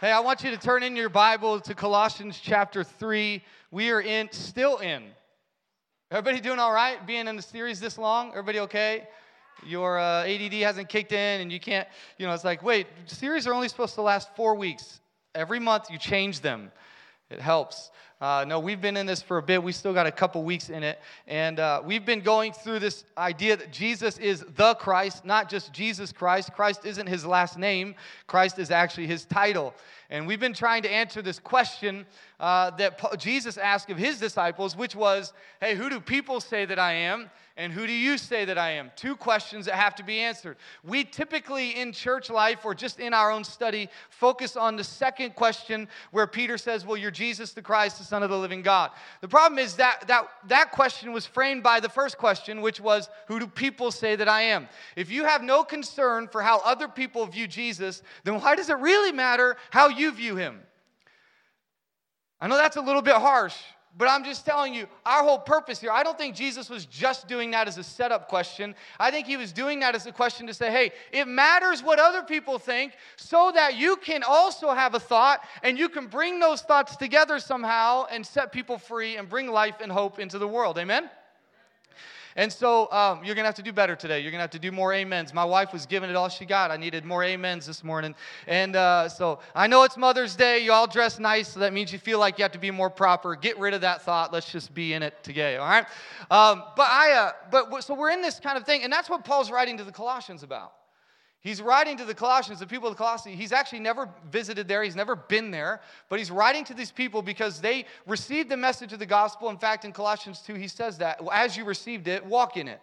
Hey, I want you to turn in your Bible to Colossians chapter 3. We are in, still in. Everybody doing all right being in the series this long? Everybody okay? Your uh, ADD hasn't kicked in and you can't, you know, it's like, wait, series are only supposed to last four weeks. Every month you change them. It helps. Uh, no, we've been in this for a bit. We still got a couple weeks in it. And uh, we've been going through this idea that Jesus is the Christ, not just Jesus Christ. Christ isn't his last name, Christ is actually his title. And we've been trying to answer this question uh, that Jesus asked of his disciples, which was, Hey, who do people say that I am? And who do you say that I am? Two questions that have to be answered. We typically in church life or just in our own study focus on the second question where Peter says, Well, you're Jesus the Christ, the Son of the living God. The problem is that that, that question was framed by the first question, which was, Who do people say that I am? If you have no concern for how other people view Jesus, then why does it really matter how you view him? I know that's a little bit harsh, but I'm just telling you, our whole purpose here, I don't think Jesus was just doing that as a setup question. I think he was doing that as a question to say, hey, it matters what other people think so that you can also have a thought and you can bring those thoughts together somehow and set people free and bring life and hope into the world. Amen? And so um, you're going to have to do better today. You're going to have to do more amens. My wife was giving it all she got. I needed more amens this morning. And uh, so I know it's Mother's Day. You all dress nice, so that means you feel like you have to be more proper. Get rid of that thought. Let's just be in it today, all right? Um, but I, uh, but so we're in this kind of thing, and that's what Paul's writing to the Colossians about. He's writing to the Colossians, the people of Colossae. He's actually never visited there, he's never been there, but he's writing to these people because they received the message of the gospel. In fact, in Colossians 2, he says that as you received it, walk in it.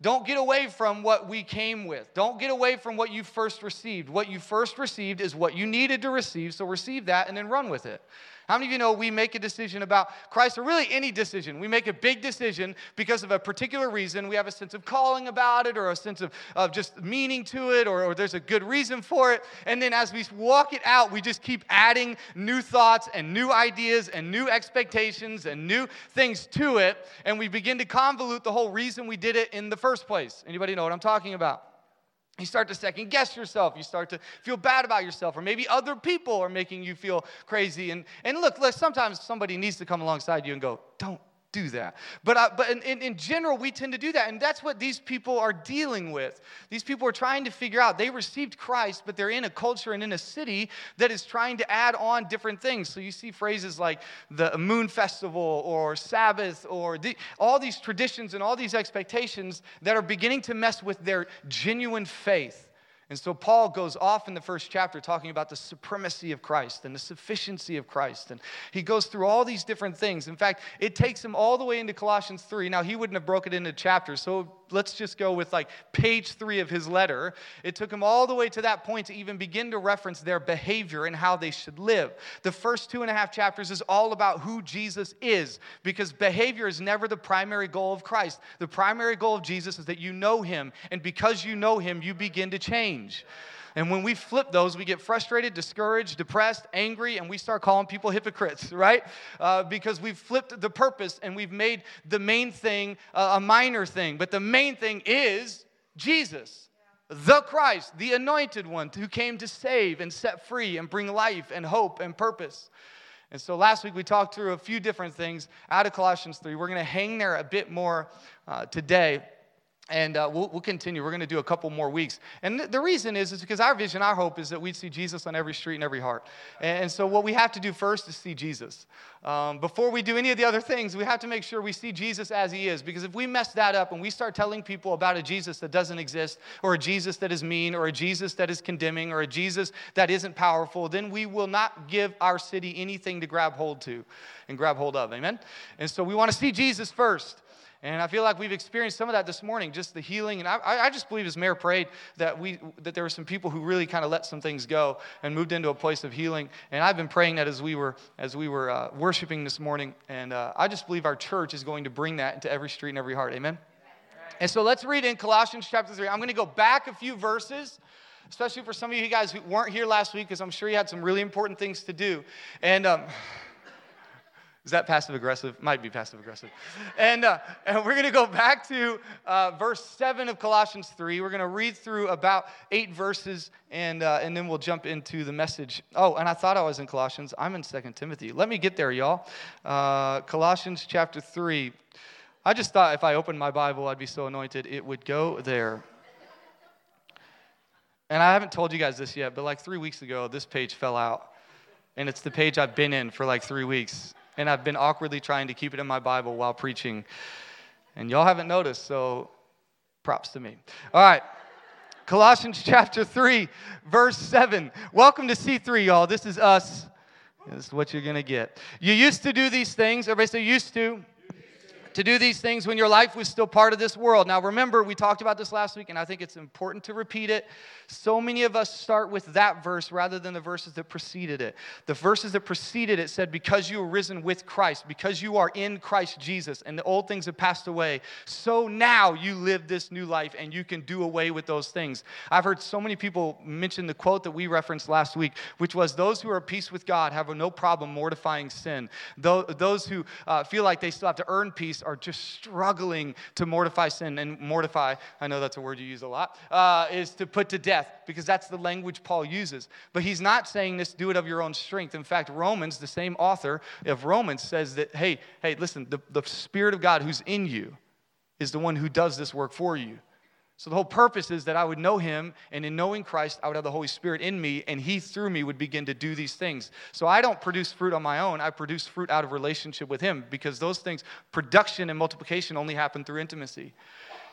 Don't get away from what we came with. Don't get away from what you first received. What you first received is what you needed to receive, so receive that and then run with it. How many of you know we make a decision about Christ, or really any decision? We make a big decision because of a particular reason. We have a sense of calling about it, or a sense of, of just meaning to it, or, or there's a good reason for it. And then as we walk it out, we just keep adding new thoughts and new ideas and new expectations and new things to it. And we begin to convolute the whole reason we did it in the first place. Anybody know what I'm talking about? You start to second guess yourself. You start to feel bad about yourself, or maybe other people are making you feel crazy. And, and look, look, sometimes somebody needs to come alongside you and go, Don't do that. But, uh, but in, in, in, general, we tend to do that. And that's what these people are dealing with. These people are trying to figure out. They received Christ, but they're in a culture and in a city that is trying to add on different things. So you see phrases like the moon festival or Sabbath or the, all these traditions and all these expectations that are beginning to mess with their genuine faith. And so Paul goes off in the first chapter talking about the supremacy of Christ and the sufficiency of Christ. And he goes through all these different things. In fact, it takes him all the way into Colossians 3. Now, he wouldn't have broken it into chapters, so let's just go with like page three of his letter. It took him all the way to that point to even begin to reference their behavior and how they should live. The first two and a half chapters is all about who Jesus is because behavior is never the primary goal of Christ. The primary goal of Jesus is that you know him, and because you know him, you begin to change change. And when we flip those, we get frustrated, discouraged, depressed, angry, and we start calling people hypocrites, right? Uh, because we've flipped the purpose and we've made the main thing uh, a minor thing. But the main thing is Jesus, the Christ, the anointed one who came to save and set free and bring life and hope and purpose. And so last week we talked through a few different things out of Colossians 3. We're going to hang there a bit more uh, today and uh, we'll, we'll, continue. We're going to do a couple more weeks. And th- the reason is, is because our vision, our hope is that we'd see Jesus on every street and every heart. And, and so, what we have to do first is see Jesus. Um, before we do any of the other things, we have to make sure we see Jesus as he is. Because if we mess that up and we start telling people about a Jesus that doesn't exist, or a Jesus that is mean, or a Jesus that is condemning, or a Jesus that isn't powerful, then we will not give our city anything to grab hold to and grab hold of. Amen? And so, we want to see Jesus first. And I feel like we've experienced some of that this morning, just the healing. And I, I just believe as Mayor prayed that, we, that there were some people who really kind of let some things go and moved into a place of healing. And I've been praying that as we were, as we were uh, worshiping this morning. And uh, I just believe our church is going to bring that into every street and every heart. Amen? And so let's read in Colossians chapter 3. I'm going to go back a few verses especially for some of you guys who weren't here last week, because I'm sure you had some really important things to do. And um, Is that passive aggressive? Might be passive aggressive. And, uh, and we're going to go back to uh, verse 7 of Colossians 3. We're going to read through about eight verses and, uh, and then we'll jump into the message. Oh, and I thought I was in Colossians. I'm in 2 Timothy. Let me get there, y'all. Uh, Colossians chapter 3. I just thought if I opened my Bible, I'd be so anointed, it would go there. And I haven't told you guys this yet, but like three weeks ago, this page fell out. And it's the page I've been in for like three weeks and I've been awkwardly trying to keep it in my Bible while preaching. And y'all haven't noticed, so props to me. All right. Colossians chapter 3, verse 7. Welcome to C3, y'all. This is us. This is what you're going to get. You used to do these things. Everybody say, used to to do these things when your life was still part of this world. Now, remember, we talked about this last week, and I think it's important to repeat it. So many of us start with that verse rather than the verses that preceded it. The verses that preceded it said, Because you are risen with Christ, because you are in Christ Jesus, and the old things have passed away, so now you live this new life and you can do away with those things. I've heard so many people mention the quote that we referenced last week, which was, Those who are at peace with God have no problem mortifying sin. Those who uh, feel like they still have to earn peace are just struggling to mortify sin. And mortify, I know that's a word you use a lot, uh, is to put to death because that's the language Paul uses. But he's not saying this, do it of your own strength. In fact, Romans, the same author of Romans, says that, hey, hey, listen, the, the Spirit of God who's in you is the one who does this work for you. So the whole purpose is that I would know him, and in knowing Christ, I would have the Holy Spirit in me, and he through me would begin to do these things. So I don't produce fruit on my own, I produce fruit out of relationship with him because those things, production and multiplication, only happen through intimacy.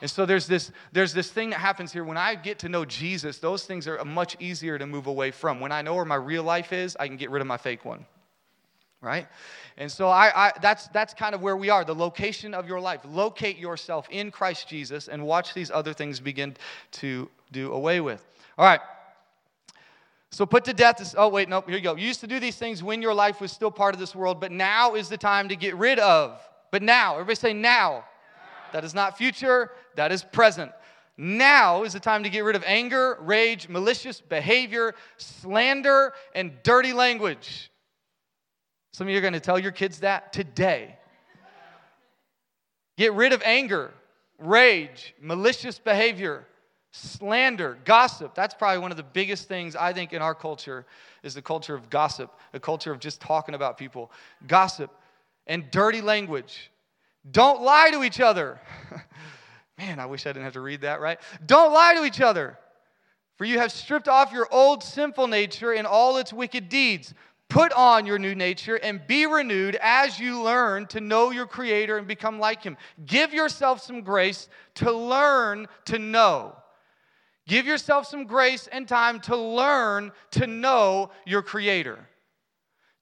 And so there's this, there's this thing that happens here. When I get to know Jesus, those things are much easier to move away from. When I know where my real life is, I can get rid of my fake one right? And so I, I, that's, that's kind of where we are, the location of your life. Locate yourself in Christ Jesus and watch these other things begin to do away with. All right. So put to death this. Oh, wait, nope, here you go. You used to do these things when your life was still part of this world, but now is the time to get rid of. But now, everybody say now. now. That is not future, that is present. Now is the time to get rid of anger, rage, malicious behavior, slander, and dirty language. Some of you are going to tell your kids that today. Get rid of anger, rage, malicious behavior, slander, gossip. That's probably one of the biggest things I think in our culture is the culture of gossip, a culture of just talking about people. Gossip and dirty language. Don't lie to each other. Man, I wish I didn't have to read that, right? Don't lie to each other. For you have stripped off your old sinful nature and all its wicked deeds. Put on your new nature and be renewed as you learn to know your Creator and become like Him. Give yourself some grace to learn to know. Give yourself some grace and time to learn to know your Creator.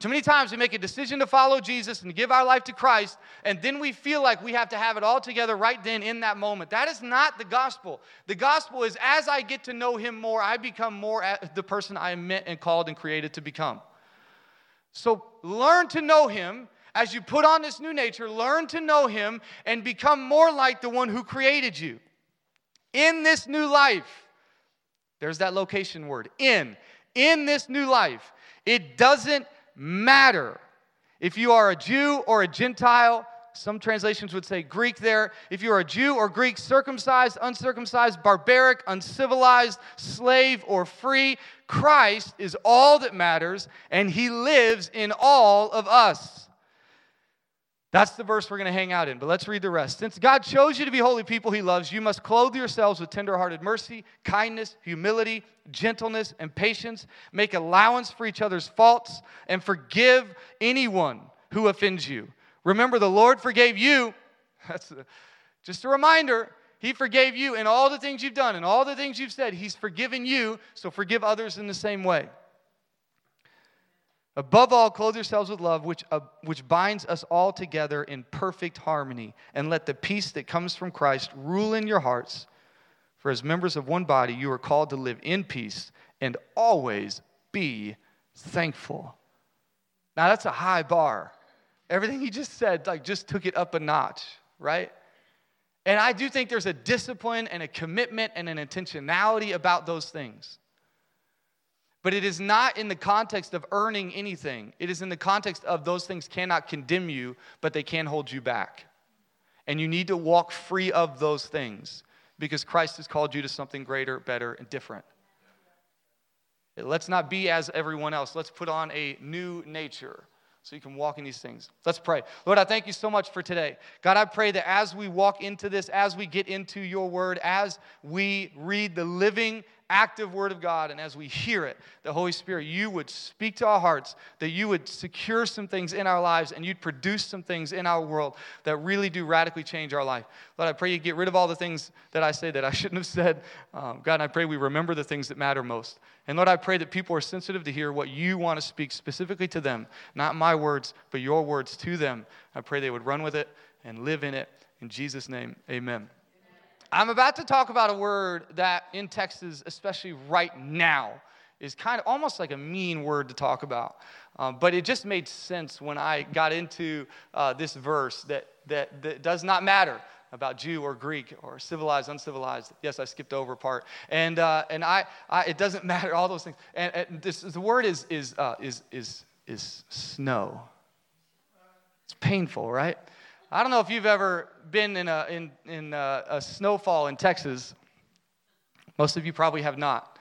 Too many times we make a decision to follow Jesus and give our life to Christ, and then we feel like we have to have it all together right then in that moment. That is not the gospel. The gospel is as I get to know Him more, I become more the person I am meant and called and created to become. So learn to know him as you put on this new nature, learn to know him and become more like the one who created you. In this new life, there's that location word, in. In this new life, it doesn't matter if you are a Jew or a Gentile, some translations would say Greek there. If you're a Jew or Greek, circumcised, uncircumcised, barbaric, uncivilized, slave, or free, Christ is all that matters, and He lives in all of us. That's the verse we're going to hang out in, but let's read the rest. Since God chose you to be holy people He loves, you must clothe yourselves with tenderhearted mercy, kindness, humility, gentleness, and patience. Make allowance for each other's faults, and forgive anyone who offends you. Remember, the Lord forgave you. That's a, just a reminder. He forgave you in all the things you've done and all the things you've said. He's forgiven you, so forgive others in the same way. Above all, clothe yourselves with love, which, uh, which binds us all together in perfect harmony. And let the peace that comes from Christ rule in your hearts. For as members of one body, you are called to live in peace and always be thankful. Now, that's a high bar. Everything he just said, like, just took it up a notch, right? And I do think there's a discipline and a commitment and an intentionality about those things. But it is not in the context of earning anything. It is in the context of those things cannot condemn you, but they can hold you back. And you need to walk free of those things because Christ has called you to something greater, better, and different. Let's not be as everyone else. Let's put on a new nature so you can walk in these things. Let's pray. Lord, I thank you so much for today. God, I pray that as we walk into this, as we get into your word, as we read the living, active word of God, and as we hear it, the Holy Spirit, you would speak to our hearts, that you would secure some things in our lives, and you'd produce some things in our world that really do radically change our life. Lord, I pray you get rid of all the things that I say that I shouldn't have said. Um, God, I pray we remember the things that matter most. And Lord, I pray that people are sensitive to hear what you want to speak specifically to them, not my words, but your words to them. I pray they would run with it and live in it. In Jesus' name, amen. I'm about to talk about a word that in Texas, especially right now, is kind of almost like a mean word to talk about. Um, but it just made sense when I got into uh, this verse that, that, that does not matter about Jew or Greek or civilized, uncivilized. Yes, I skipped over a part. And, uh, and I, I, it doesn't matter, all those things. And, and this, the word is, is, uh, is, is, is snow. It's painful, right? I don't know if you've ever been in a, in, in a, a snowfall in Texas. Most of you probably have not.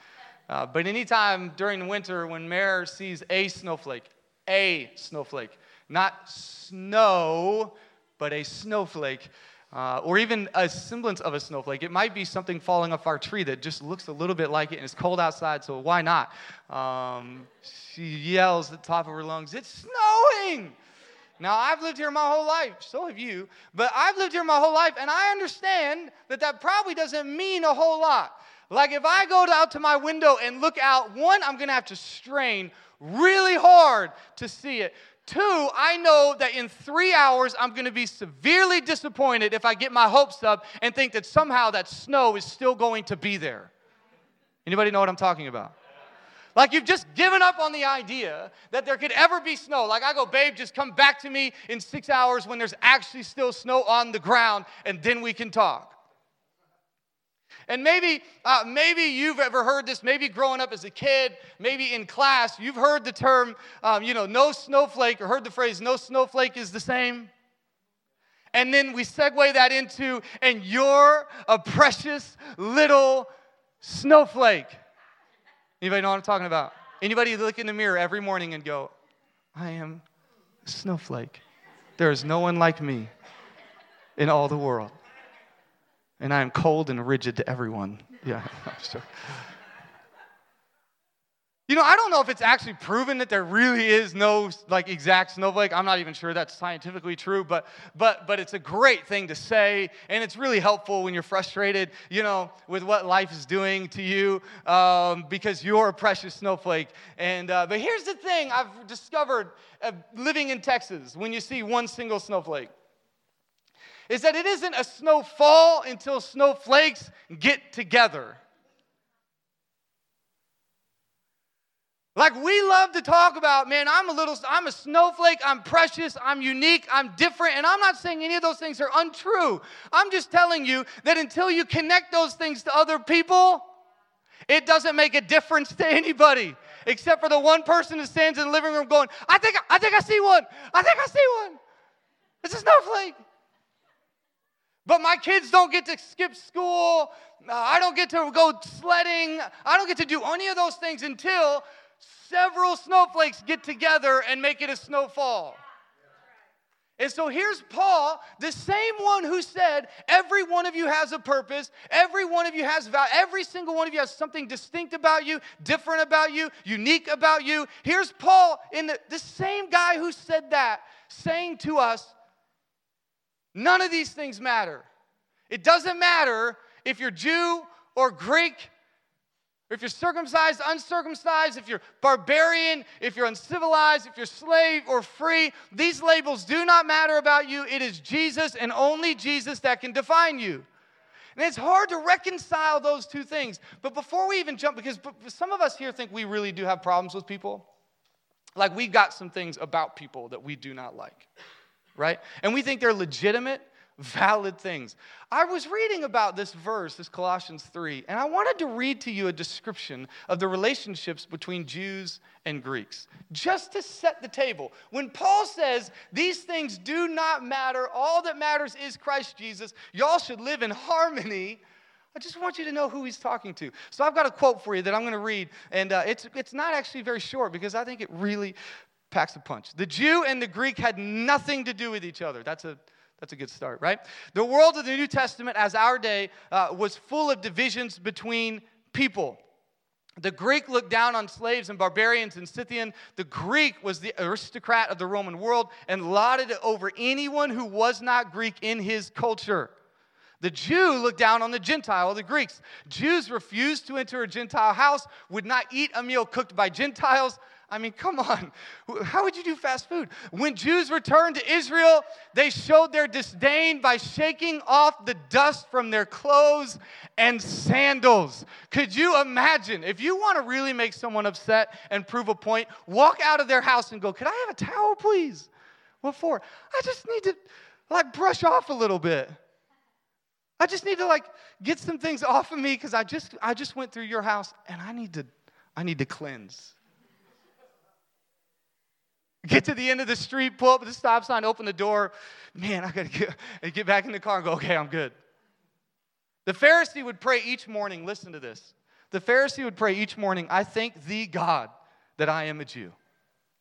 Uh, but anytime during the winter when Mare sees a snowflake, a snowflake, not snow, but a snowflake, uh, or even a semblance of a snowflake. It might be something falling off our tree that just looks a little bit like it, and it's cold outside, so why not? Um, she yells at the top of her lungs, It's snowing! Now, I've lived here my whole life, so have you, but I've lived here my whole life, and I understand that that probably doesn't mean a whole lot. Like, if I go out to my window and look out, one, I'm gonna have to strain really hard to see it. Two, I know that in three hours I'm gonna be severely disappointed if I get my hopes up and think that somehow that snow is still going to be there. Anybody know what I'm talking about? Like you've just given up on the idea that there could ever be snow. Like I go, babe, just come back to me in six hours when there's actually still snow on the ground, and then we can talk. And maybe, uh, maybe you've ever heard this. Maybe growing up as a kid, maybe in class, you've heard the term, um, you know, no snowflake, or heard the phrase, no snowflake is the same. And then we segue that into, and you're a precious little snowflake. Anybody know what I'm talking about? Anybody look in the mirror every morning and go, I am a snowflake. There is no one like me in all the world. And I am cold and rigid to everyone. Yeah, I'm sure. You know, I don't know if it's actually proven that there really is no like exact snowflake. I'm not even sure that's scientifically true, but but but it's a great thing to say, and it's really helpful when you're frustrated, you know, with what life is doing to you, um, because you're a precious snowflake. And uh, but here's the thing I've discovered uh, living in Texas: when you see one single snowflake, is that it isn't a snowfall until snowflakes get together. Like we love to talk about, man, I'm a little, I'm a snowflake, I'm precious, I'm unique, I'm different, and I'm not saying any of those things are untrue. I'm just telling you that until you connect those things to other people, it doesn't make a difference to anybody except for the one person who stands in the living room going, I think, I think I see one. I think I see one. It's a snowflake. But my kids don't get to skip school. Uh, I don't get to go sledding. I don't get to do any of those things until several snowflakes get together and make it a snowfall. And so here's Paul, the same one who said, Every one of you has a purpose, every one of you has value, every single one of you has something distinct about you, different about you, unique about you. Here's Paul, in the, the same guy who said that, saying to us, None of these things matter. It doesn't matter if you're Jew or Greek if you're circumcised, uncircumcised, if you're barbarian, if you're uncivilized, if you're slave or free, these labels do not matter about you. It is Jesus and only Jesus that can define you. And it's hard to reconcile those two things. But before we even jump, because some of us here think we really do have problems with people. Like we've got some things about people that we do not like, right? And we think they're legitimate, valid things. I was reading about this verse, this Colossians 3, and I wanted to read to you a description of the relationships between Jews and Greeks, just to set the table. When Paul says these things do not matter, all that matters is Christ Jesus, y'all should live in harmony. I just want you to know who he's talking to. So I've got a quote for you that I'm going to read, and uh, it's, it's not actually very short because I think it really packs a punch. The Jew and the Greek had nothing to do with each other. That's a that's a good start, right? The world of the New Testament, as our day, uh, was full of divisions between people. The Greek looked down on slaves and barbarians and Scythian. The Greek was the aristocrat of the Roman world and lauded it over anyone who was not Greek in his culture. The Jew looked down on the Gentile, the Greeks. Jews refused to enter a Gentile house, would not eat a meal cooked by Gentiles, I mean, come on. How would you do fast food? When Jews returned to Israel, they showed their disdain by shaking off the dust from their clothes and sandals. Could you imagine? If you want to really make someone upset and prove a point, walk out of their house and go, Could I have a towel, please? What for? I just need to like brush off a little bit. I just need to like get some things off of me because I just I just went through your house and I need to I need to cleanse. Get to the end of the street, pull up at the stop sign, open the door. Man, I gotta get, get back in the car and go, okay, I'm good. The Pharisee would pray each morning, listen to this. The Pharisee would pray each morning, I thank thee, God, that I am a Jew,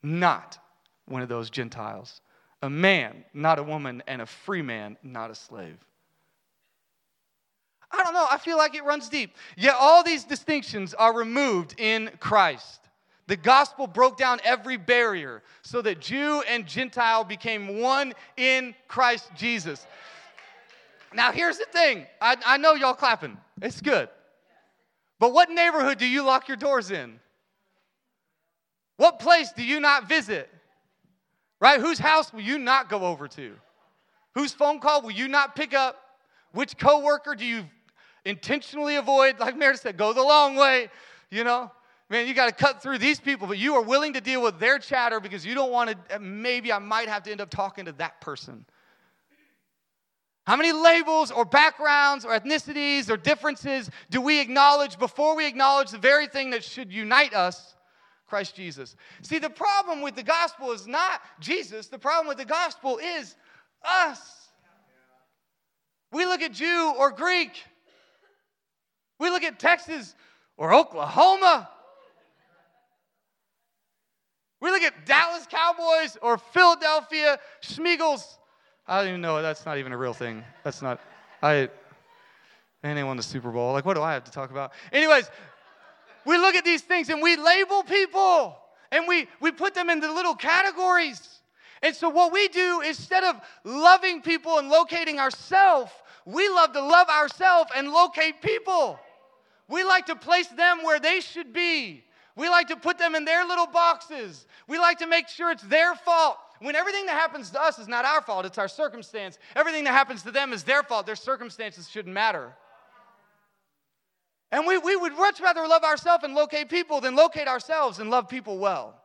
not one of those Gentiles, a man, not a woman, and a free man, not a slave. I don't know, I feel like it runs deep. Yet all these distinctions are removed in Christ. The gospel broke down every barrier so that Jew and Gentile became one in Christ Jesus. Now, here's the thing I, I know y'all clapping, it's good. But what neighborhood do you lock your doors in? What place do you not visit? Right? Whose house will you not go over to? Whose phone call will you not pick up? Which coworker do you intentionally avoid? Like Meredith said, go the long way, you know? Man, you got to cut through these people, but you are willing to deal with their chatter because you don't want to, uh, maybe I might have to end up talking to that person. How many labels or backgrounds or ethnicities or differences do we acknowledge before we acknowledge the very thing that should unite us, Christ Jesus? See, the problem with the gospel is not Jesus, the problem with the gospel is us. We look at Jew or Greek, we look at Texas or Oklahoma we look at Dallas Cowboys or Philadelphia Schmeagles. I don't even know. That's not even a real thing. That's not. I. And they won the Super Bowl. Like, what do I have to talk about? Anyways, we look at these things and we label people and we, we put them into little categories. And so, what we do, instead of loving people and locating ourselves, we love to love ourselves and locate people. We like to place them where they should be. We like to put them in their little boxes. We like to make sure it's their fault. When everything that happens to us is not our fault, it's our circumstance. Everything that happens to them is their fault. Their circumstances shouldn't matter. And we, we would much rather love ourselves and locate people than locate ourselves and love people well.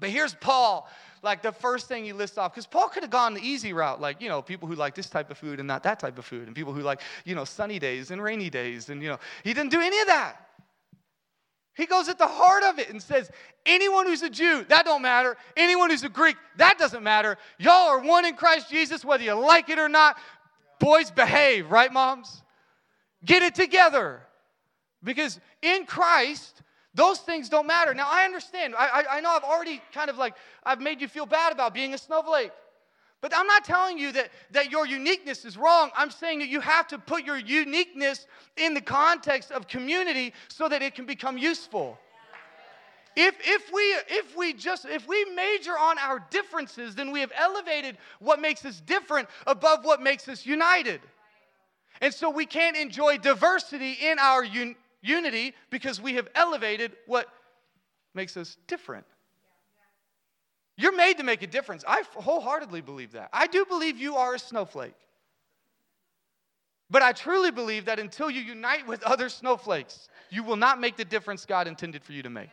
But here's Paul, like the first thing he lists off, because Paul could have gone the easy route, like, you know, people who like this type of food and not that type of food, and people who like, you know, sunny days and rainy days, and, you know, he didn't do any of that. He goes at the heart of it and says, anyone who's a Jew, that don't matter. Anyone who's a Greek, that doesn't matter. Y'all are one in Christ Jesus, whether you like it or not. Boys, behave, right, moms? Get it together. Because in Christ, those things don't matter. Now, I understand. I, I, I know I've already kind of like, I've made you feel bad about being a snowflake. But I'm not telling you that, that your uniqueness is wrong. I'm saying that you have to put your uniqueness in the context of community so that it can become useful. If, if, we, if we just if we major on our differences, then we have elevated what makes us different above what makes us united. And so we can't enjoy diversity in our un- unity because we have elevated what makes us different. You're made to make a difference. I wholeheartedly believe that. I do believe you are a snowflake. But I truly believe that until you unite with other snowflakes, you will not make the difference God intended for you to make.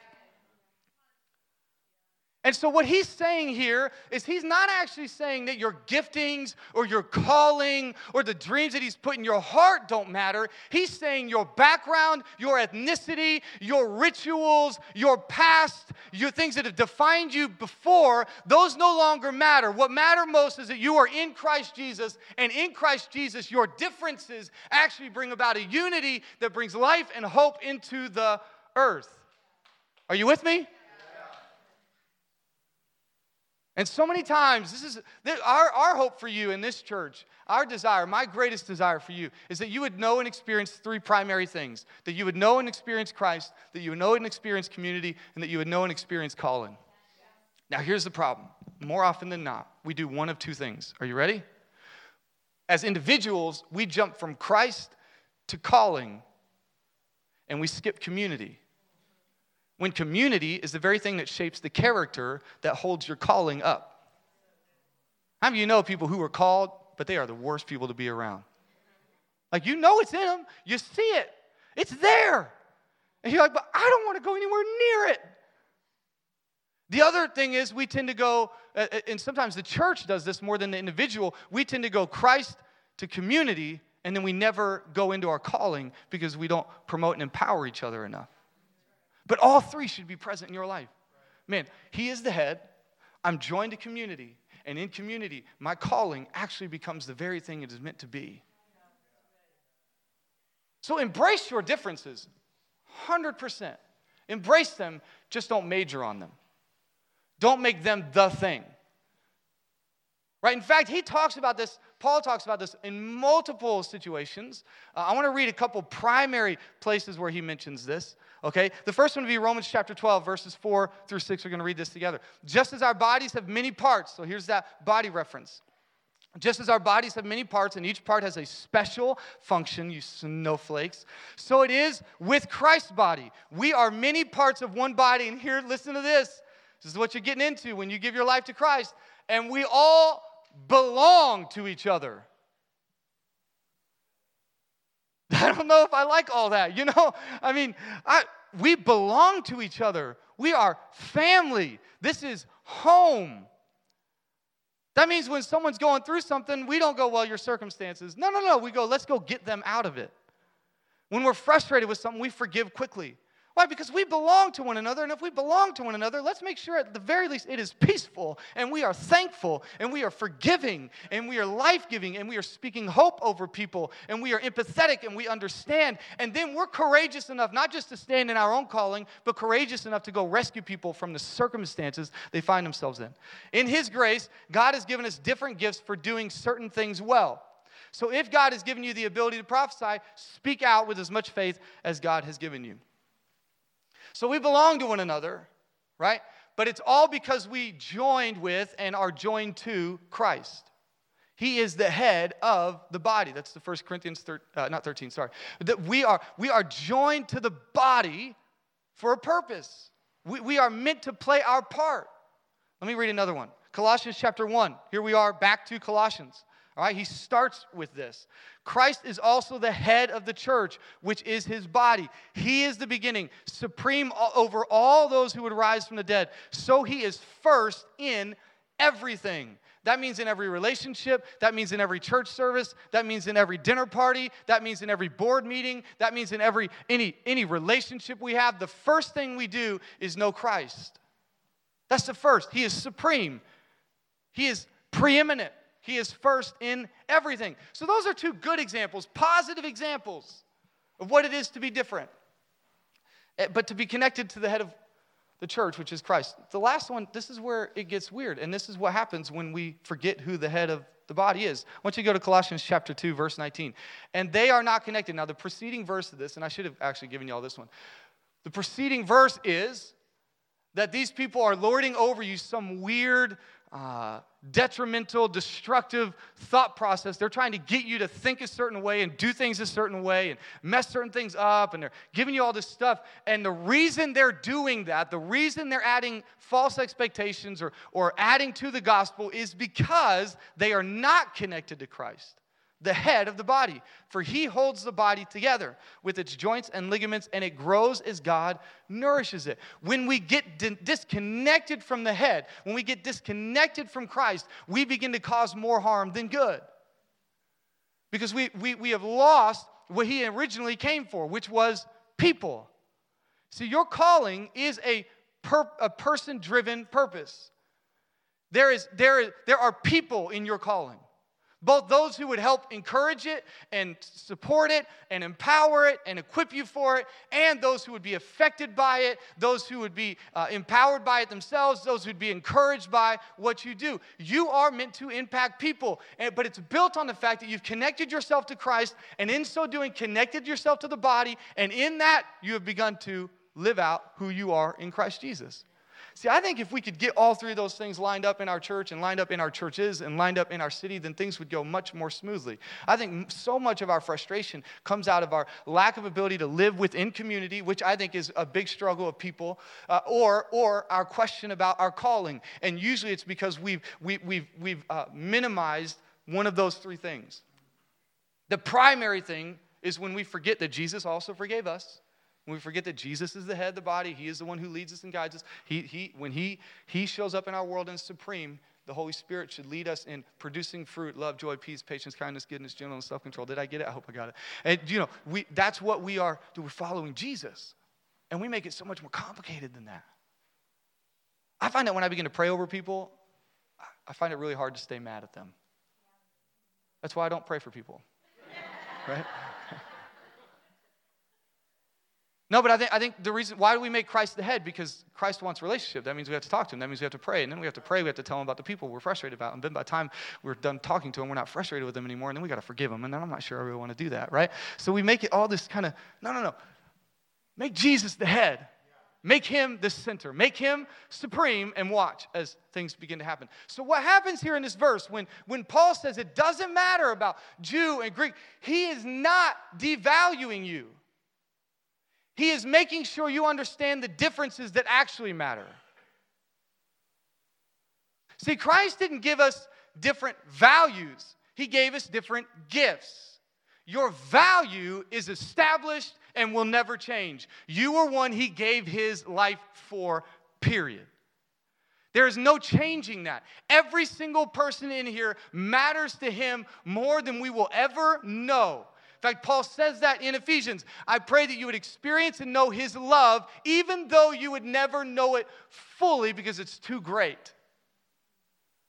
And so, what he's saying here is he's not actually saying that your giftings or your calling or the dreams that he's put in your heart don't matter. He's saying your background, your ethnicity, your rituals, your past, your things that have defined you before, those no longer matter. What matter most is that you are in Christ Jesus, and in Christ Jesus, your differences actually bring about a unity that brings life and hope into the earth. Are you with me? And so many times, this is our, our hope for you in this church, our desire, my greatest desire for you, is that you would know and experience three primary things that you would know and experience Christ, that you would know and experience community, and that you would know and experience calling. Now, here's the problem more often than not, we do one of two things. Are you ready? As individuals, we jump from Christ to calling, and we skip community when community is the very thing that shapes the character that holds your calling up. How many of you know people who are called, but they are the worst people to be around? Like, you know it's in them, you see it, it's there. And you're like, but I don't want to go anywhere near it. The other thing is, we tend to go, uh, uh, and sometimes the church does this more than the individual, we tend to go Christ to community, and then we never go into our calling because we don't promote and empower each other enough. But all three should be present in your life. Man, He is the head. I'm joined to community. And in community, my calling actually becomes the very thing it is meant to be. So embrace your differences, 100%. Embrace them, just don't major on them. Don't make them the thing. Right? In fact, he talks about this, Paul talks about this in multiple situations. Uh, I want to read a couple primary places where he mentions this. Okay? The first one would be Romans chapter 12, verses 4 through 6. We're going to read this together. Just as our bodies have many parts, so here's that body reference. Just as our bodies have many parts and each part has a special function, you snowflakes, so it is with Christ's body. We are many parts of one body. And here, listen to this. This is what you're getting into when you give your life to Christ. And we all belong to each other. I don't know if I like all that. You know, I mean, I, we belong to each other. We are family. This is home. That means when someone's going through something, we don't go, well, your circumstances. No, no, no. We go, let's go get them out of it. When we're frustrated with something, we forgive quickly. Why? Because we belong to one another, and if we belong to one another, let's make sure at the very least it is peaceful, and we are thankful, and we are forgiving, and we are life giving, and we are speaking hope over people, and we are empathetic, and we understand. And then we're courageous enough not just to stand in our own calling, but courageous enough to go rescue people from the circumstances they find themselves in. In His grace, God has given us different gifts for doing certain things well. So if God has given you the ability to prophesy, speak out with as much faith as God has given you. So we belong to one another, right? But it's all because we joined with and are joined to Christ. He is the head of the body. That's the First Corinthians, thir- uh, not 13, sorry. That we are, we are joined to the body for a purpose. We, we are meant to play our part. Let me read another one. Colossians chapter 1. Here we are back to Colossians. All right, he starts with this. Christ is also the head of the church, which is his body. He is the beginning, supreme over all those who would rise from the dead. So he is first in everything. That means in every relationship. That means in every church service. That means in every dinner party. That means in every board meeting. That means in every any any relationship we have. The first thing we do is know Christ. That's the first. He is supreme. He is preeminent. He is first in everything. So, those are two good examples, positive examples of what it is to be different, eh, but to be connected to the head of the church, which is Christ. The last one, this is where it gets weird, and this is what happens when we forget who the head of the body is. I want you to go to Colossians chapter 2, verse 19. And they are not connected. Now, the preceding verse of this, and I should have actually given you all this one. The preceding verse is that these people are lording over you some weird uh, detrimental, destructive thought process. They're trying to get you to think a certain way and do things a certain way and mess certain things up, and they're giving you all this stuff. And the reason they're doing that, the reason they're adding false expectations or, or adding to the gospel is because they are not connected to Christ. The head of the body, for he holds the body together with its joints and ligaments, and it grows as God nourishes it. When we get di- disconnected from the head, when we get disconnected from Christ, we begin to cause more harm than good. Because we, we, we have lost what he originally came for, which was people. See, your calling is a, per, a person driven purpose. There, is, there, is, there are people in your calling. Both those who would help encourage it and support it and empower it and equip you for it, and those who would be affected by it, those who would be uh, empowered by it themselves, those who'd be encouraged by what you do. You are meant to impact people, and, but it's built on the fact that you've connected yourself to Christ, and in so doing, connected yourself to the body, and in that, you have begun to live out who you are in Christ Jesus. See, I think if we could get all three of those things lined up in our church and lined up in our churches and lined up in our city, then things would go much more smoothly. I think so much of our frustration comes out of our lack of ability to live within community, which I think is a big struggle of people, uh, or, or our question about our calling. And usually it's because we've, we, have we've, we've uh, minimized one of those three things. The primary thing is when we forget that Jesus also forgave us. When we forget that Jesus is the head of the body, He is the one who leads us and guides us. He, he, when he, he shows up in our world and is supreme, the Holy Spirit should lead us in producing fruit, love, joy, peace, patience, kindness, goodness, gentleness, self-control. Did I get it? I hope I got it. And you know, we, that's what we are. We're following Jesus. And we make it so much more complicated than that. I find that when I begin to pray over people, I find it really hard to stay mad at them. That's why I don't pray for people. Right? No, but I think, I think the reason, why do we make Christ the head? Because Christ wants relationship. That means we have to talk to him. That means we have to pray. And then we have to pray. We have to tell him about the people we're frustrated about. And then by the time we're done talking to him, we're not frustrated with them anymore. And then we got to forgive him. And then I'm not sure I really want to do that, right? So we make it all this kind of, no, no, no. Make Jesus the head. Make him the center. Make him supreme and watch as things begin to happen. So, what happens here in this verse when, when Paul says it doesn't matter about Jew and Greek, he is not devaluing you. He is making sure you understand the differences that actually matter. See, Christ didn't give us different values, He gave us different gifts. Your value is established and will never change. You are one He gave His life for, period. There is no changing that. Every single person in here matters to Him more than we will ever know. In fact, Paul says that in Ephesians. I pray that you would experience and know his love, even though you would never know it fully because it's too great.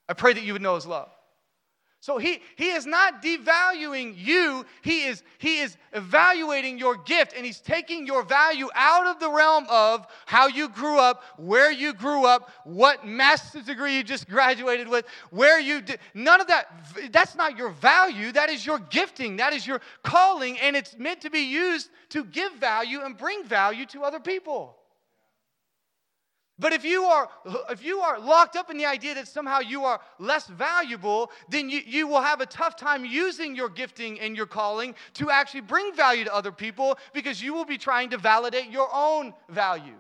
I pray that you would know his love. So he, he is not devaluing you, he is, he is evaluating your gift and he's taking your value out of the realm of how you grew up, where you grew up, what master's degree you just graduated with, where you did. None of that, that's not your value, that is your gifting, that is your calling, and it's meant to be used to give value and bring value to other people. But if you are if you are locked up in the idea that somehow you are less valuable, then you, you will have a tough time using your gifting and your calling to actually bring value to other people because you will be trying to validate your own value.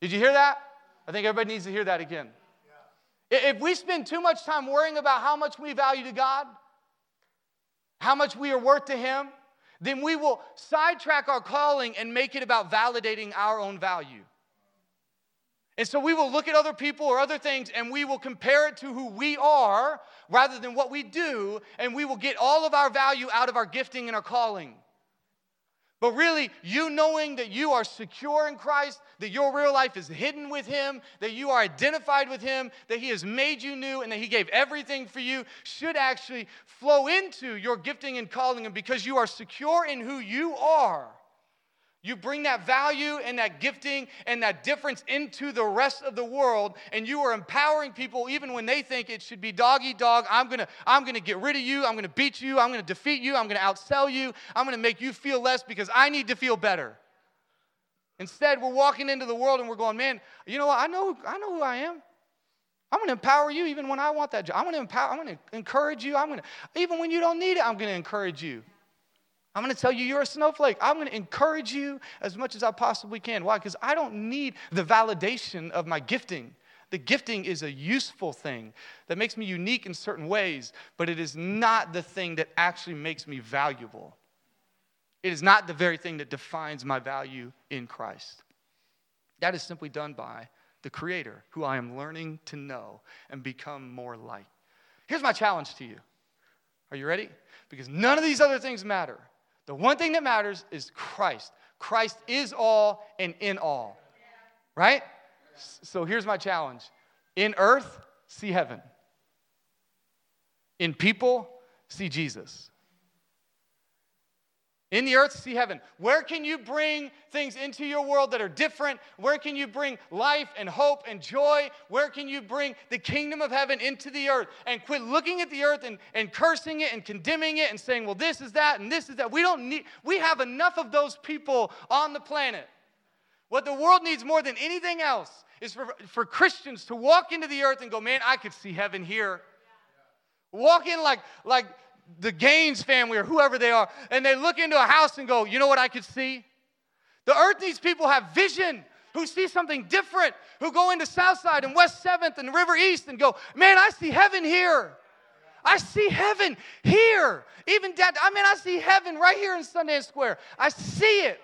Did you hear that? I think everybody needs to hear that again. Yeah. If we spend too much time worrying about how much we value to God, how much we are worth to Him, then we will sidetrack our calling and make it about validating our own value. And so we will look at other people or other things and we will compare it to who we are rather than what we do, and we will get all of our value out of our gifting and our calling. But really, you knowing that you are secure in Christ, that your real life is hidden with Him, that you are identified with Him, that He has made you new, and that He gave everything for you, should actually flow into your gifting and calling. And because you are secure in who you are, you bring that value and that gifting and that difference into the rest of the world, and you are empowering people even when they think it should be dog eat dog. I'm gonna, I'm gonna get rid of you, I'm gonna beat you, I'm gonna defeat you, I'm gonna outsell you, I'm gonna make you feel less because I need to feel better. Instead, we're walking into the world and we're going, man, you know what? I know, I know who I am. I'm going to empower you even when I want that job. I'm going to empower, I'm going to encourage you. I'm going to, even when you don't need it, I'm going to encourage you. I'm going to tell you you're a snowflake. I'm going to encourage you as much as I possibly can. Why? Because I don't need the validation of my gifting. The gifting is a useful thing that makes me unique in certain ways, but it is not the thing that actually makes me valuable. It is not the very thing that defines my value in Christ. That is simply done by the Creator, who I am learning to know and become more like. Here's my challenge to you. Are you ready? Because none of these other things matter. The one thing that matters is Christ. Christ is all and in all. Right? So here's my challenge In earth, see heaven. In people, see Jesus. In the earth, see heaven. Where can you bring things into your world that are different? Where can you bring life and hope and joy? Where can you bring the kingdom of heaven into the earth? And quit looking at the earth and, and cursing it and condemning it and saying, well, this is that and this is that. We don't need, we have enough of those people on the planet. What the world needs more than anything else is for, for Christians to walk into the earth and go, man, I could see heaven here. Walk in like, like the Gaines family or whoever they are, and they look into a house and go, you know what I could see? The earth needs people have vision who see something different, who go into Southside and West 7th and River East and go, man, I see heaven here. I see heaven here. Even dad, I mean, I see heaven right here in Sundance Square. I see it.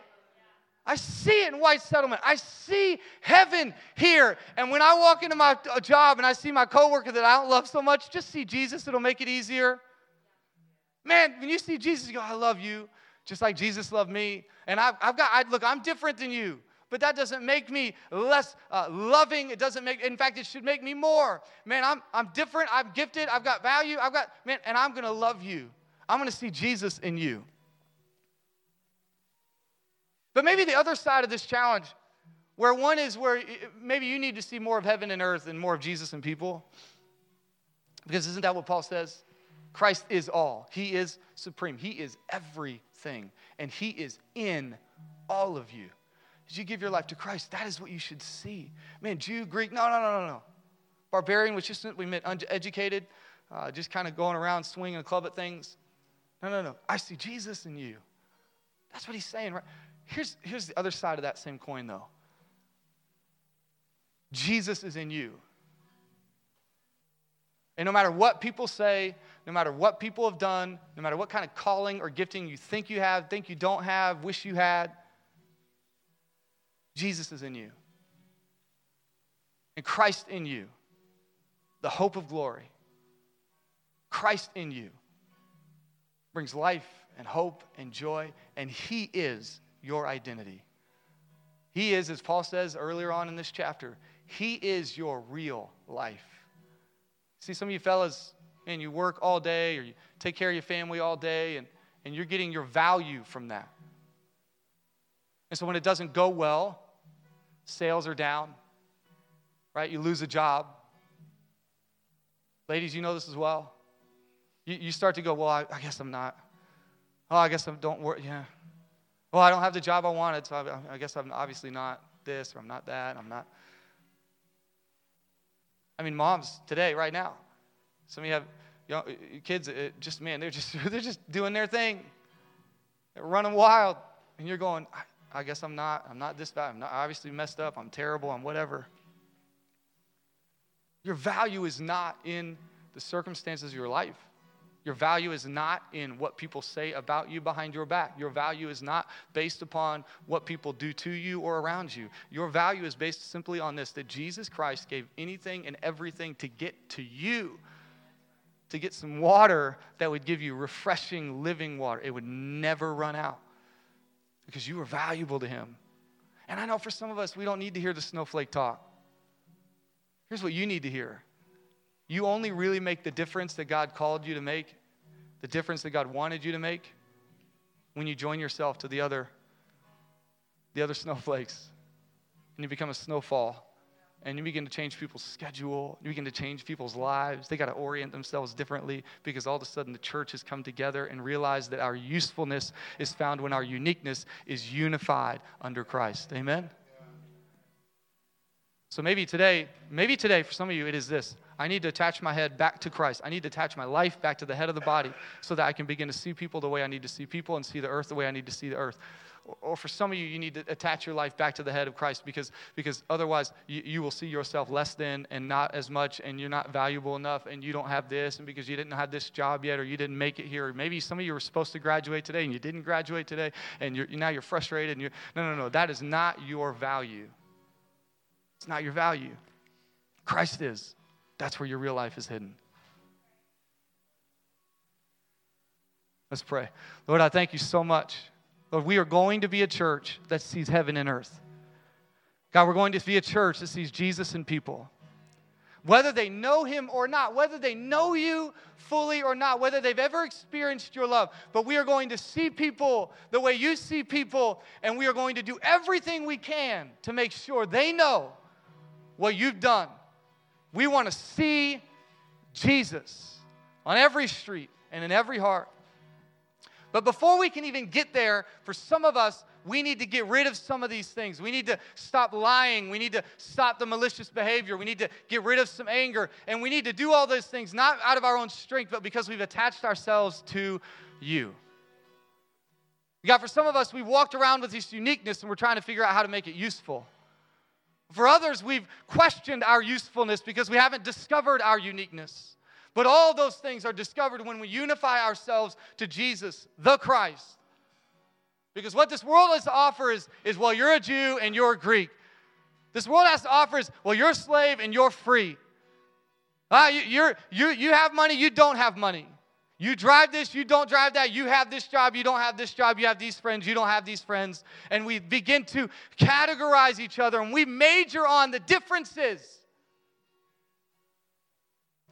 I see it in White Settlement. I see heaven here. And when I walk into my job and I see my coworker that I don't love so much, just see Jesus. It'll make it easier. Man, when you see Jesus, you go, I love you, just like Jesus loved me. And I've, I've got, I, look, I'm different than you. But that doesn't make me less uh, loving. It doesn't make, in fact, it should make me more. Man, I'm, I'm different. I'm gifted. I've got value. I've got, man, and I'm going to love you. I'm going to see Jesus in you. But maybe the other side of this challenge, where one is where maybe you need to see more of heaven and earth and more of Jesus and people. Because isn't that what Paul says? Christ is all. He is supreme. He is everything. And He is in all of you. As you give your life to Christ, that is what you should see. Man, Jew, Greek, no, no, no, no, no. Barbarian, which just we meant uneducated, uh, just kind of going around swinging a club at things. No, no, no. I see Jesus in you. That's what he's saying, right? Here's, here's the other side of that same coin, though. Jesus is in you. And no matter what people say, no matter what people have done, no matter what kind of calling or gifting you think you have, think you don't have, wish you had, Jesus is in you. And Christ in you, the hope of glory. Christ in you brings life and hope and joy, and He is your identity. He is, as Paul says earlier on in this chapter, He is your real life. See, some of you fellas, and you work all day or you take care of your family all day, and, and you're getting your value from that. And so when it doesn't go well, sales are down, right? You lose a job. Ladies, you know this as well. You, you start to go, well, I, I guess I'm not. Oh, I guess I don't work. Yeah. Well, I don't have the job I wanted, so I, I guess I'm obviously not this or I'm not that. I'm not. I mean, moms today, right now, some of you have young, kids, it just, man, they're just, they're just doing their thing. They're running wild. And you're going, I, I guess I'm not, I'm not this bad. I'm not obviously messed up. I'm terrible. I'm whatever. Your value is not in the circumstances of your life. Your value is not in what people say about you behind your back. Your value is not based upon what people do to you or around you. Your value is based simply on this that Jesus Christ gave anything and everything to get to you, to get some water that would give you refreshing, living water. It would never run out because you were valuable to Him. And I know for some of us, we don't need to hear the snowflake talk. Here's what you need to hear you only really make the difference that God called you to make, the difference that God wanted you to make, when you join yourself to the other, the other snowflakes, and you become a snowfall. And you begin to change people's schedule. You begin to change people's lives. They got to orient themselves differently because all of a sudden the church has come together and realized that our usefulness is found when our uniqueness is unified under Christ. Amen? So maybe today, maybe today for some of you, it is this I need to attach my head back to Christ. I need to attach my life back to the head of the body so that I can begin to see people the way I need to see people and see the earth the way I need to see the earth. or for some of you, you need to attach your life back to the head of Christ because, because otherwise you, you will see yourself less than and not as much, and you're not valuable enough, and you don't have this, and because you didn't have this job yet, or you didn't make it here, or maybe some of you were supposed to graduate today and you didn't graduate today, and you're, now you're frustrated, and you're, no, no, no, that is not your value. It's not your value. Christ is. That's where your real life is hidden. Let's pray. Lord, I thank you so much. Lord, we are going to be a church that sees heaven and earth. God, we're going to be a church that sees Jesus in people. Whether they know him or not, whether they know you fully or not, whether they've ever experienced your love, but we are going to see people the way you see people, and we are going to do everything we can to make sure they know what you've done. We want to see Jesus on every street and in every heart. But before we can even get there, for some of us, we need to get rid of some of these things. We need to stop lying. We need to stop the malicious behavior. We need to get rid of some anger. And we need to do all those things not out of our own strength, but because we've attached ourselves to you. God, for some of us, we've walked around with this uniqueness and we're trying to figure out how to make it useful. For others, we've questioned our usefulness because we haven't discovered our uniqueness. But all those things are discovered when we unify ourselves to Jesus, the Christ. Because what this world has to offer is, is well, you're a Jew and you're a Greek. This world has to offer is, well, you're a slave and you're free. Ah, you, you're, you, you have money, you don't have money. You drive this, you don't drive that. You have this job, you don't have this job. You have these friends, you don't have these friends. And we begin to categorize each other and we major on the differences.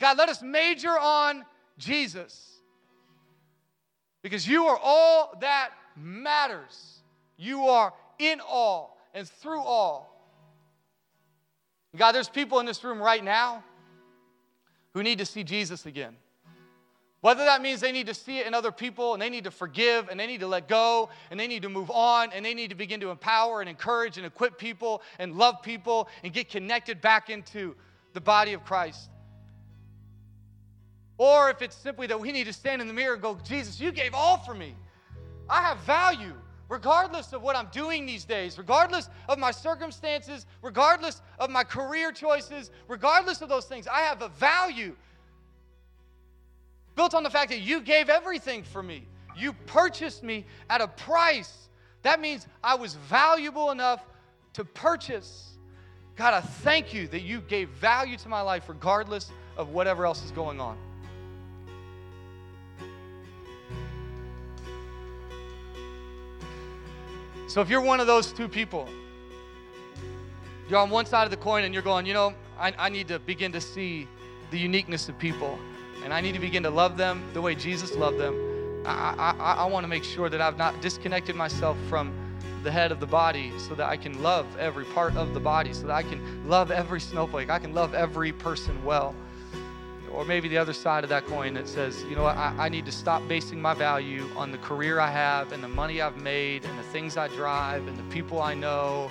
God, let us major on Jesus. Because you are all that matters. You are in all and through all. God, there's people in this room right now who need to see Jesus again. Whether that means they need to see it in other people and they need to forgive and they need to let go and they need to move on and they need to begin to empower and encourage and equip people and love people and get connected back into the body of Christ. Or if it's simply that we need to stand in the mirror and go, Jesus, you gave all for me. I have value, regardless of what I'm doing these days, regardless of my circumstances, regardless of my career choices, regardless of those things. I have a value built on the fact that you gave everything for me. You purchased me at a price. That means I was valuable enough to purchase. God, I thank you that you gave value to my life regardless of whatever else is going on. So if you're one of those two people, you're on one side of the coin and you're going, you know, I, I need to begin to see the uniqueness of people and I need to begin to love them the way Jesus loved them. I, I, I want to make sure that I've not disconnected myself from the head of the body so that I can love every part of the body, so that I can love every snowflake, I can love every person well. Or maybe the other side of that coin that says, you know what, I, I need to stop basing my value on the career I have and the money I've made and the things I drive and the people I know.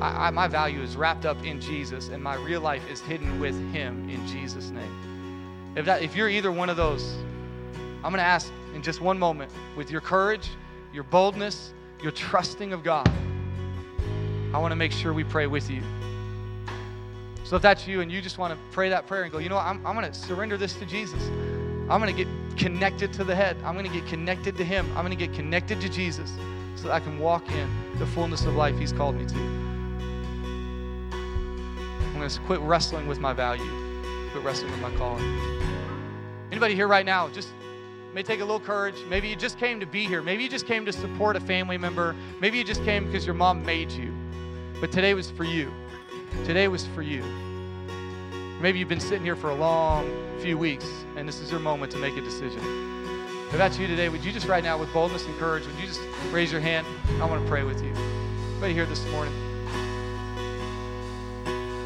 I, I, my value is wrapped up in Jesus, and my real life is hidden with Him in Jesus' name. If, that, if you're either one of those, I'm going to ask in just one moment with your courage, your boldness, your trusting of God, I want to make sure we pray with you. So if that's you and you just want to pray that prayer and go, you know what, I'm, I'm going to surrender this to Jesus. I'm going to get connected to the head. I'm going to get connected to Him. I'm going to get connected to Jesus so that I can walk in the fullness of life He's called me to. I'm going to quit wrestling with my value, quit wrestling with my calling. Anybody here right now, just may take a little courage. Maybe you just came to be here. Maybe you just came to support a family member. Maybe you just came because your mom made you. But today was for you. Today was for you. Maybe you've been sitting here for a long few weeks and this is your moment to make a decision. If that's you today, would you just right now, with boldness and courage, would you just raise your hand? I want to pray with you. Anybody here this morning?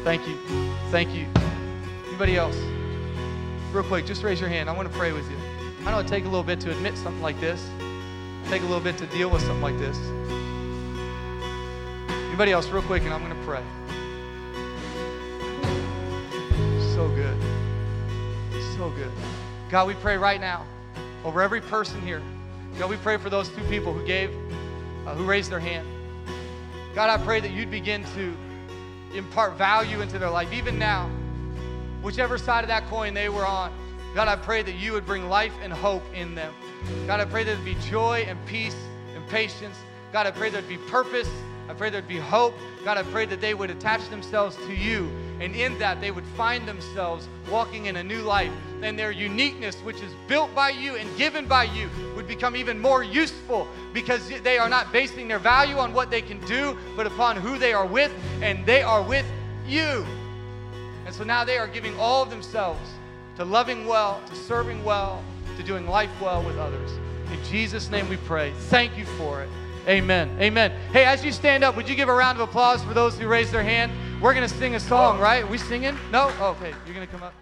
Thank you. Thank you. Anybody else? Real quick, just raise your hand. I want to pray with you. I know it take a little bit to admit something like this. Take a little bit to deal with something like this. Anybody else, real quick, and I'm going to pray. So good. So good. God, we pray right now over every person here. God, we pray for those two people who gave uh, who raised their hand. God, I pray that you'd begin to impart value into their life, even now, whichever side of that coin they were on. God, I pray that you would bring life and hope in them. God, I pray there'd be joy and peace and patience. God, I pray there'd be purpose. I pray there'd be hope. God, I pray that they would attach themselves to you. And in that, they would find themselves walking in a new life. And their uniqueness, which is built by you and given by you, would become even more useful because they are not basing their value on what they can do, but upon who they are with. And they are with you. And so now they are giving all of themselves to loving well, to serving well, to doing life well with others. In Jesus' name we pray. Thank you for it. Amen. Amen. Hey, as you stand up, would you give a round of applause for those who raised their hand? We're going to sing a song, right? Are we singing? No? Okay. You're going to come up.